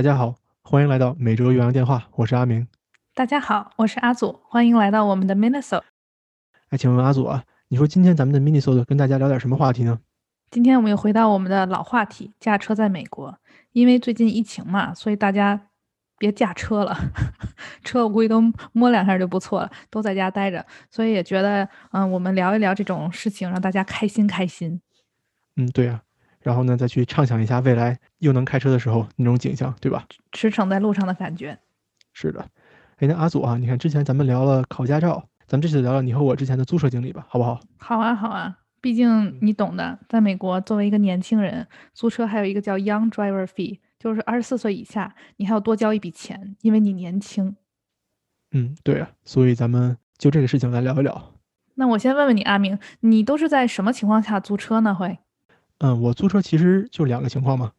大家好，欢迎来到每周岳阳电话，我是阿明。大家好，我是阿祖，欢迎来到我们的 Minnesota。哎，请问阿祖啊，你说今天咱们的 Minnesota 跟大家聊点什么话题呢？今天我们又回到我们的老话题，驾车在美国。因为最近疫情嘛，所以大家别驾车了，车我估计都摸两下就不错了，都在家待着。所以也觉得，嗯，我们聊一聊这种事情，让大家开心开心。嗯，对呀。然后呢，再去畅想一下未来又能开车的时候那种景象，对吧？驰骋在路上的感觉。是的。哎，那阿祖啊，你看之前咱们聊了考驾照，咱们这次聊聊你和我之前的租车经历吧，好不好？好啊，好啊。毕竟你懂的，在美国作为一个年轻人，租车还有一个叫 Young Driver Fee，就是二十四岁以下，你还要多交一笔钱，因为你年轻。嗯，对啊，所以咱们就这个事情来聊一聊。那我先问问你，阿明，你都是在什么情况下租车呢？会？嗯，我租车其实就两个情况嘛。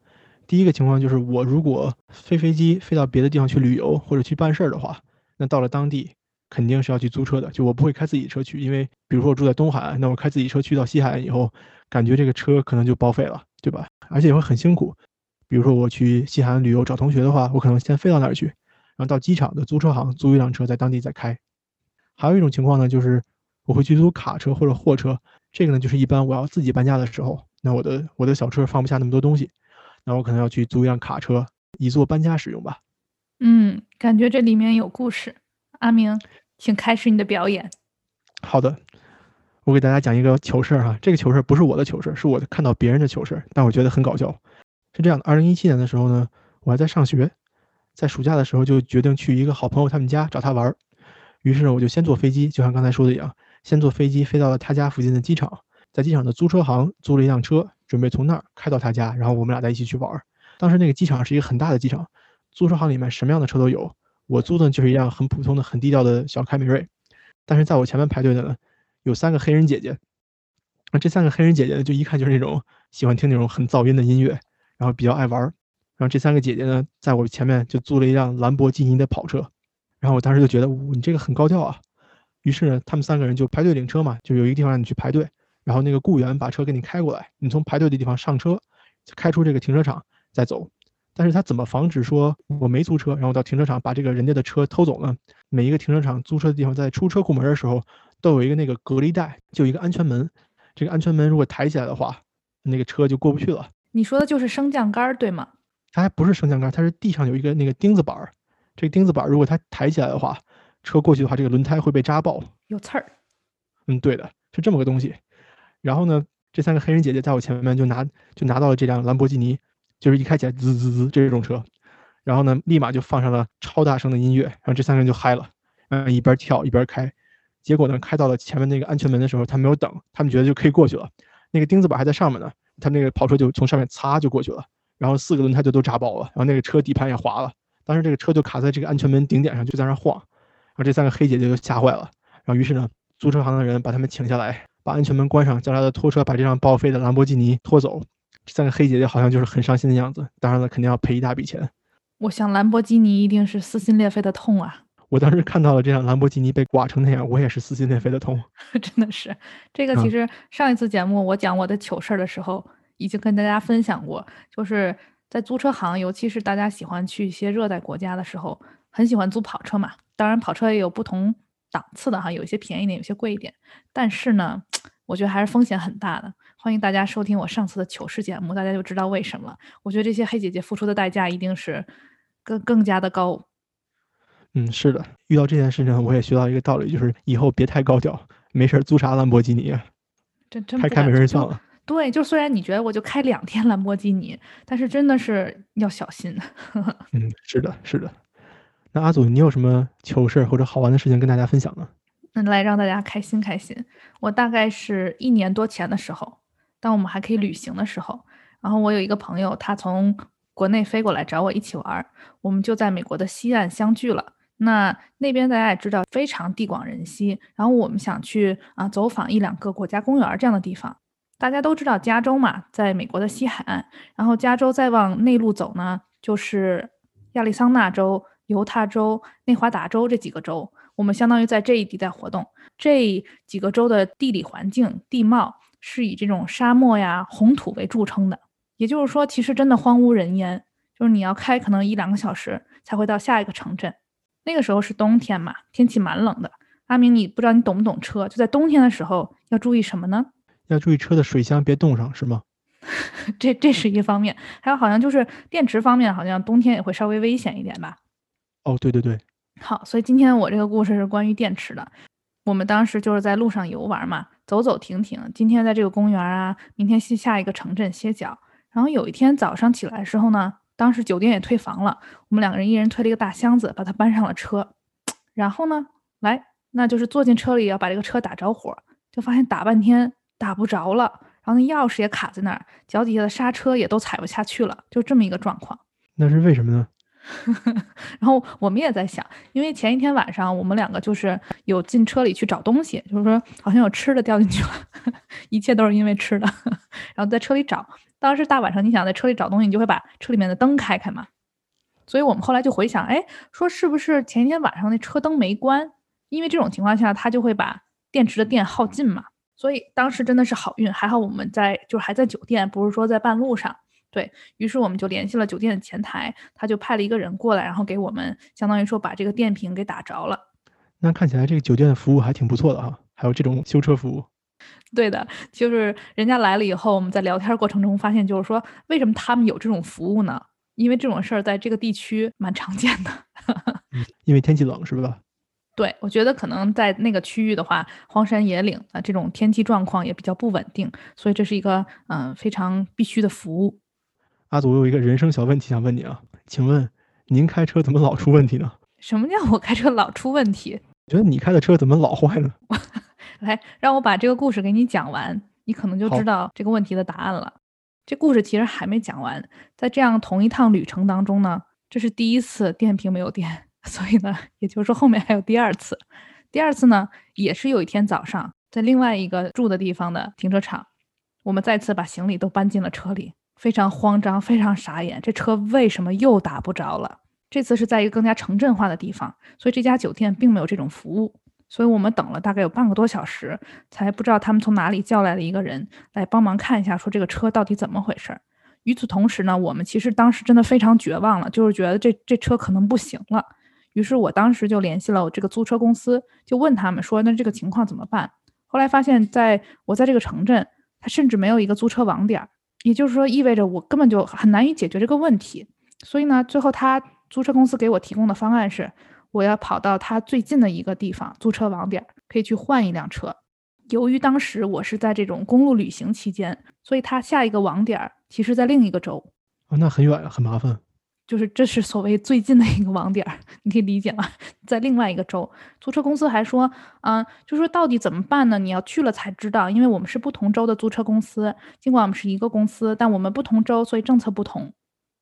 第一个情况就是我如果飞飞机飞到别的地方去旅游或者去办事儿的话，那到了当地。肯定是要去租车的，就我不会开自己车去，因为比如说我住在东海岸，那我开自己车去到西海岸以后，感觉这个车可能就报废了，对吧？而且也会很辛苦。比如说我去西海岸旅游找同学的话，我可能先飞到那儿去，然后到机场的租车行租一辆车在当地再开。还有一种情况呢，就是我会去租卡车或者货车，这个呢就是一般我要自己搬家的时候，那我的我的小车放不下那么多东西，那我可能要去租一辆卡车以做搬家使用吧。嗯，感觉这里面有故事，阿明。请开始你的表演。好的，我给大家讲一个糗事儿哈。这个糗事儿不是我的糗事儿，是我看到别人的糗事儿，但我觉得很搞笑。是这样的，二零一七年的时候呢，我还在上学，在暑假的时候就决定去一个好朋友他们家找他玩儿。于是呢，我就先坐飞机，就像刚才说的一样，先坐飞机飞到了他家附近的机场，在机场的租车行租了一辆车，准备从那儿开到他家，然后我们俩再一起去玩。当时那个机场是一个很大的机场，租车行里面什么样的车都有。我租的就是一辆很普通的、很低调的小凯美瑞，但是在我前面排队的呢，有三个黑人姐姐。那这三个黑人姐姐呢，就一看就是那种喜欢听那种很噪音的音乐，然后比较爱玩。然后这三个姐姐呢，在我前面就租了一辆兰博基尼的跑车。然后我当时就觉得，你这个很高调啊。于是呢，他们三个人就排队领车嘛，就有一个地方让你去排队，然后那个雇员把车给你开过来，你从排队的地方上车，开出这个停车场再走。但是他怎么防止说我没租车，然后到停车场把这个人家的车偷走呢？每一个停车场租车的地方，在出车库门的时候都有一个那个隔离带，就一个安全门。这个安全门如果抬起来的话，那个车就过不去了。你说的就是升降杆对吗？它还不是升降杆，它是地上有一个那个钉子板儿。这个钉子板如果它抬起来的话，车过去的话，这个轮胎会被扎爆，有刺儿。嗯，对的，是这么个东西。然后呢，这三个黑人姐姐在我前面就拿就拿到了这辆兰博基尼。就是一开起来滋滋滋这种车，然后呢，立马就放上了超大声的音乐，然后这三个人就嗨了，嗯，一边跳一边开，结果呢，开到了前面那个安全门的时候，他没有等，他们觉得就可以过去了，那个钉子板还在上面呢，他们那个跑车就从上面擦就过去了，然后四个轮胎就都扎爆了，然后那个车底盘也滑了，当时这个车就卡在这个安全门顶点上，就在那晃，然后这三个黑姐姐就吓坏了，然后于是呢，租车行的人把他们请下来，把安全门关上，叫他的拖车把这辆报废的兰博基尼拖走。这三个黑姐姐好像就是很伤心的样子，当然了，肯定要赔一大笔钱。我想兰博基尼一定是撕心裂肺的痛啊！我当时看到了这辆兰博基尼被刮成那样，我也是撕心裂肺的痛。真的是，这个其实上一次节目我讲我的糗事儿的时候，已经跟大家分享过，就是在租车行，尤其是大家喜欢去一些热带国家的时候，很喜欢租跑车嘛。当然，跑车也有不同档次的哈，有一些便宜点，有些贵一点。但是呢，我觉得还是风险很大的。欢迎大家收听我上次的糗事节目，大家就知道为什么了。我觉得这些黑姐姐付出的代价一定是更更加的高。嗯，是的，遇到这件事情，我也学到一个道理，就是以后别太高调，没事租啥兰博基尼啊？真真开开没人算了。对，就虽然你觉得我就开两天兰博基尼，但是真的是要小心。嗯，是的，是的。那阿祖，你有什么糗事或者好玩的事情跟大家分享呢？那来让大家开心开心。我大概是一年多前的时候。当我们还可以旅行的时候，然后我有一个朋友，他从国内飞过来找我一起玩，我们就在美国的西岸相聚了。那那边大家也知道非常地广人稀，然后我们想去啊走访一两个国家公园这样的地方。大家都知道加州嘛，在美国的西海岸，然后加州再往内陆走呢，就是亚利桑那州、犹他州、内华达州这几个州。我们相当于在这一地带活动，这几个州的地理环境、地貌。是以这种沙漠呀、红土为著称的，也就是说，其实真的荒无人烟。就是你要开可能一两个小时才会到下一个城镇。那个时候是冬天嘛，天气蛮冷的。阿明，你不知道你懂不懂车？就在冬天的时候要注意什么呢？要注意车的水箱别冻上，是吗？这这是一方面，还有好像就是电池方面，好像冬天也会稍微危险一点吧。哦，对对对。好，所以今天我这个故事是关于电池的。我们当时就是在路上游玩嘛，走走停停。今天在这个公园啊，明天去下一个城镇歇脚。然后有一天早上起来的时候呢，当时酒店也退房了，我们两个人一人推了一个大箱子，把它搬上了车。然后呢，来，那就是坐进车里要把这个车打着火，就发现打半天打不着了。然后那钥匙也卡在那儿，脚底下的刹车也都踩不下去了，就这么一个状况。那是为什么呢？然后我们也在想，因为前一天晚上我们两个就是有进车里去找东西，就是说好像有吃的掉进去了，一切都是因为吃的。然后在车里找，当时大晚上你想在车里找东西，你就会把车里面的灯开开嘛。所以我们后来就回想，哎，说是不是前一天晚上那车灯没关？因为这种情况下，它就会把电池的电耗尽嘛。所以当时真的是好运，还好我们在就是还在酒店，不是说在半路上。对于是，我们就联系了酒店的前台，他就派了一个人过来，然后给我们相当于说把这个电瓶给打着了。那看起来这个酒店的服务还挺不错的哈，还有这种修车服务。对的，就是人家来了以后，我们在聊天过程中发现，就是说为什么他们有这种服务呢？因为这种事儿在这个地区蛮常见的。因为天气冷，是吧？对，我觉得可能在那个区域的话，荒山野岭啊，这种天气状况也比较不稳定，所以这是一个嗯非常必须的服务。阿祖，我有一个人生小问题想问你啊，请问您开车怎么老出问题呢？什么叫我开车老出问题？觉得你开的车怎么老坏呢？来，让我把这个故事给你讲完，你可能就知道这个问题的答案了。这故事其实还没讲完，在这样同一趟旅程当中呢，这是第一次电瓶没有电。所以呢，也就是说后面还有第二次。第二次呢，也是有一天早上，在另外一个住的地方的停车场，我们再次把行李都搬进了车里，非常慌张，非常傻眼，这车为什么又打不着了？这次是在一个更加城镇化的地方，所以这家酒店并没有这种服务。所以我们等了大概有半个多小时，才不知道他们从哪里叫来了一个人来帮忙看一下，说这个车到底怎么回事。与此同时呢，我们其实当时真的非常绝望了，就是觉得这这车可能不行了。于是我当时就联系了我这个租车公司，就问他们说：“那这个情况怎么办？”后来发现，在我在这个城镇，它甚至没有一个租车网点儿，也就是说，意味着我根本就很难以解决这个问题。所以呢，最后他租车公司给我提供的方案是，我要跑到他最近的一个地方租车网点，可以去换一辆车。由于当时我是在这种公路旅行期间，所以他下一个网点其实在另一个州。啊，那很远，很麻烦。就是这是所谓最近的一个网点儿，你可以理解吗？在另外一个州，租车公司还说，嗯，就说到底怎么办呢？你要去了才知道，因为我们是不同州的租车公司，尽管我们是一个公司，但我们不同州，所以政策不同，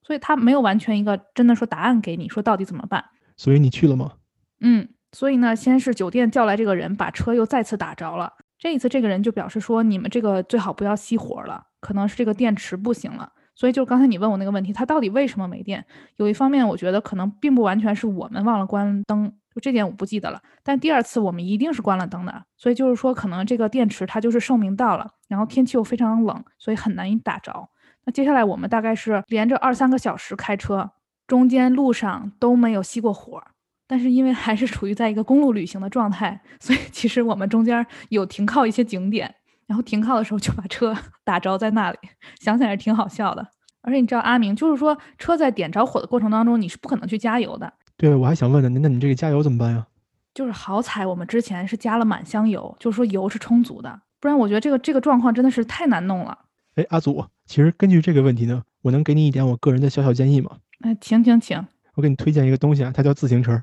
所以他没有完全一个真的说答案给你，说到底怎么办。所以你去了吗？嗯，所以呢，先是酒店叫来这个人，把车又再次打着了。这一次这个人就表示说，你们这个最好不要熄火了，可能是这个电池不行了。所以就刚才你问我那个问题，它到底为什么没电？有一方面，我觉得可能并不完全是我们忘了关灯，就这点我不记得了。但第二次我们一定是关了灯的，所以就是说可能这个电池它就是寿命到了，然后天气又非常冷，所以很难以打着。那接下来我们大概是连着二三个小时开车，中间路上都没有熄过火，但是因为还是处于在一个公路旅行的状态，所以其实我们中间有停靠一些景点。然后停靠的时候就把车 打着在那里，想起来挺好笑的。而且你知道阿明，就是说车在点着火的过程当中，你是不可能去加油的。对，我还想问呢，那你这个加油怎么办呀？就是好彩我们之前是加了满箱油，就是说油是充足的，不然我觉得这个这个状况真的是太难弄了。哎，阿祖，其实根据这个问题呢，我能给你一点我个人的小小建议吗？哎，请请请，我给你推荐一个东西啊，它叫自行车。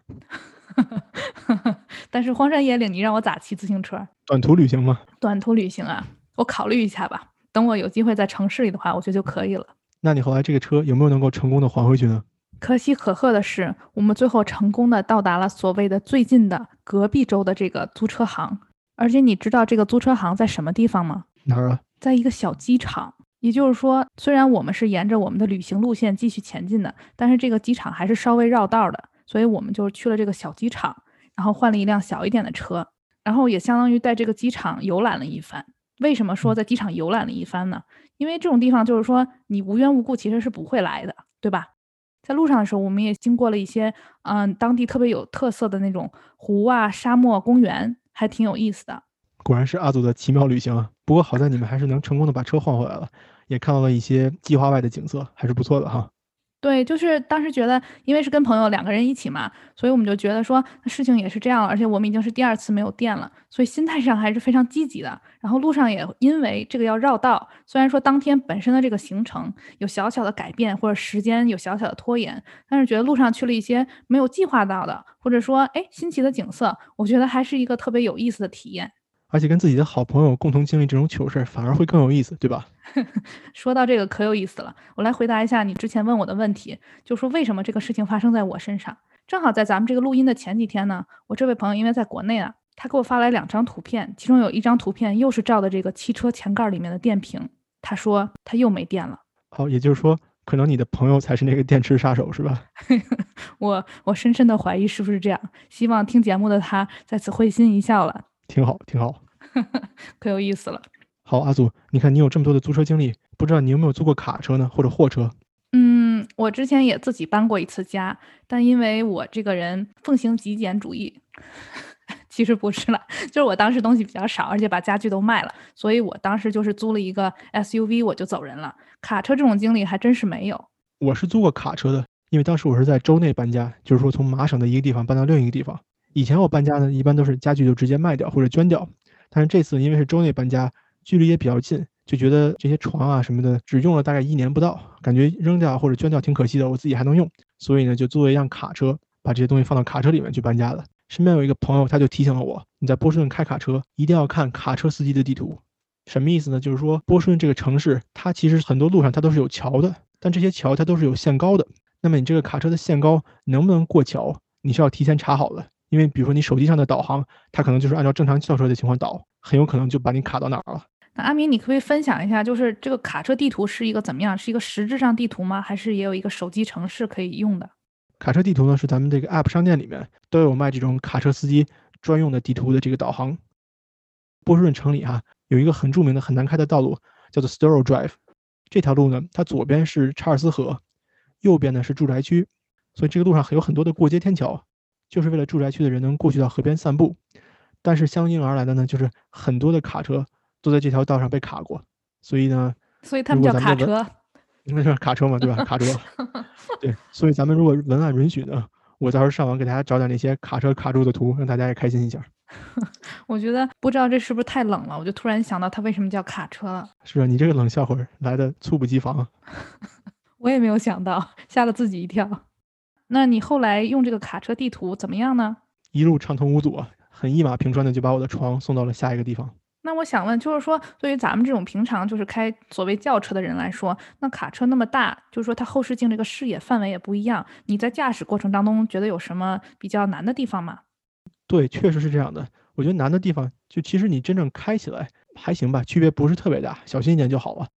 但是荒山野岭，你让我咋骑自行车？短途旅行吗？短途旅行啊，我考虑一下吧。等我有机会在城市里的话，我觉得就可以了。那你后来这个车有没有能够成功的还回去呢？可喜可贺的是，我们最后成功的到达了所谓的最近的隔壁州的这个租车行。而且你知道这个租车行在什么地方吗？哪儿啊？在一个小机场。也就是说，虽然我们是沿着我们的旅行路线继续前进的，但是这个机场还是稍微绕道的。所以我们就去了这个小机场，然后换了一辆小一点的车，然后也相当于在这个机场游览了一番。为什么说在机场游览了一番呢？因为这种地方就是说你无缘无故其实是不会来的，对吧？在路上的时候，我们也经过了一些嗯当地特别有特色的那种湖啊、沙漠、公园，还挺有意思的。果然是阿祖的奇妙旅行啊！不过好在你们还是能成功的把车换回来了，也看到了一些计划外的景色，还是不错的哈。对，就是当时觉得，因为是跟朋友两个人一起嘛，所以我们就觉得说事情也是这样，而且我们已经是第二次没有电了，所以心态上还是非常积极的。然后路上也因为这个要绕道，虽然说当天本身的这个行程有小小的改变或者时间有小小的拖延，但是觉得路上去了一些没有计划到的，或者说哎新奇的景色，我觉得还是一个特别有意思的体验。而且跟自己的好朋友共同经历这种糗事儿，反而会更有意思，对吧？说到这个可有意思了，我来回答一下你之前问我的问题，就说为什么这个事情发生在我身上？正好在咱们这个录音的前几天呢，我这位朋友因为在国内啊，他给我发来两张图片，其中有一张图片又是照的这个汽车前盖里面的电瓶，他说他又没电了。好，也就是说，可能你的朋友才是那个电池杀手，是吧？我我深深的怀疑是不是这样，希望听节目的他在此会心一笑了。挺好，挺好，可有意思了。好，阿祖，你看你有这么多的租车经历，不知道你有没有租过卡车呢，或者货车？嗯，我之前也自己搬过一次家，但因为我这个人奉行极简主义，其实不是了，就是我当时东西比较少，而且把家具都卖了，所以我当时就是租了一个 SUV，我就走人了。卡车这种经历还真是没有。我是租过卡车的，因为当时我是在州内搬家，就是说从麻省的一个地方搬到另一个地方。以前我搬家呢，一般都是家具就直接卖掉或者捐掉，但是这次因为是周内搬家，距离也比较近，就觉得这些床啊什么的只用了大概一年不到，感觉扔掉或者捐掉挺可惜的，我自己还能用，所以呢就租了一辆卡车，把这些东西放到卡车里面去搬家了。身边有一个朋友，他就提醒了我，你在波士顿开卡车一定要看卡车司机的地图，什么意思呢？就是说波士顿这个城市，它其实很多路上它都是有桥的，但这些桥它都是有限高的，那么你这个卡车的限高能不能过桥，你是要提前查好了。因为比如说你手机上的导航，它可能就是按照正常轿车的情况导，很有可能就把你卡到哪儿了。那阿明，你可不可以分享一下，就是这个卡车地图是一个怎么样？是一个实质上地图吗？还是也有一个手机城市可以用的？卡车地图呢，是咱们这个 App 商店里面都有卖这种卡车司机专用的地图的这个导航。波士顿城里哈有一个很著名的很难开的道路，叫做 Storrow Drive。这条路呢，它左边是查尔斯河，右边呢是住宅区，所以这个路上有很多的过街天桥。就是为了住宅区的人能过去到河边散步，但是相应而来的呢，就是很多的卡车都在这条道上被卡过，所以呢，所以他们叫卡车，那就是卡车嘛，对吧？卡车，对，所以咱们如果文案允许呢，我到时候上网给大家找点那些卡车卡住的图，让大家也开心一下。我觉得不知道这是不是太冷了，我就突然想到它为什么叫卡车了。是啊，你这个冷笑话来的猝不及防，我也没有想到，吓了自己一跳。那你后来用这个卡车地图怎么样呢？一路畅通无阻啊，很一马平川的就把我的床送到了下一个地方。那我想问，就是说，对于咱们这种平常就是开所谓轿车的人来说，那卡车那么大，就是说它后视镜这个视野范围也不一样。你在驾驶过程当中觉得有什么比较难的地方吗？对，确实是这样的。我觉得难的地方就其实你真正开起来还行吧，区别不是特别大，小心一点就好了。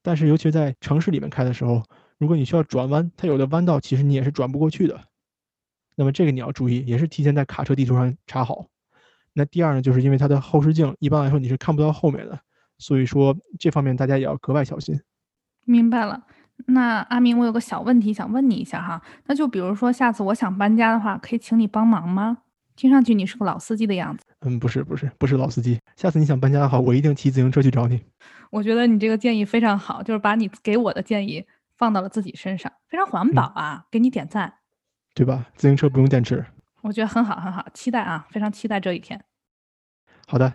但是尤其在城市里面开的时候。如果你需要转弯，它有的弯道其实你也是转不过去的。那么这个你要注意，也是提前在卡车地图上查好。那第二呢，就是因为它的后视镜一般来说你是看不到后面的，所以说这方面大家也要格外小心。明白了。那阿明，我有个小问题想问你一下哈，那就比如说下次我想搬家的话，可以请你帮忙吗？听上去你是个老司机的样子。嗯，不是不是不是老司机。下次你想搬家的话，我一定骑自行车去找你。我觉得你这个建议非常好，就是把你给我的建议。放到了自己身上，非常环保啊！给你点赞，对吧？自行车不用电池，我觉得很好，很好，期待啊！非常期待这一天。好的，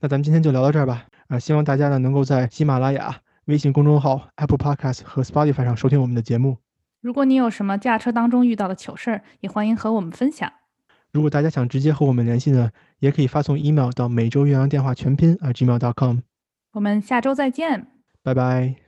那咱们今天就聊到这儿吧。啊，希望大家呢能够在喜马拉雅、微信公众号、Apple Podcast 和 Spotify 上收听我们的节目。如果你有什么驾车当中遇到的糗事儿，也欢迎和我们分享。如果大家想直接和我们联系呢，也可以发送 email 到每周岳阳电话全拼啊 gmail.com。我们下周再见，拜拜。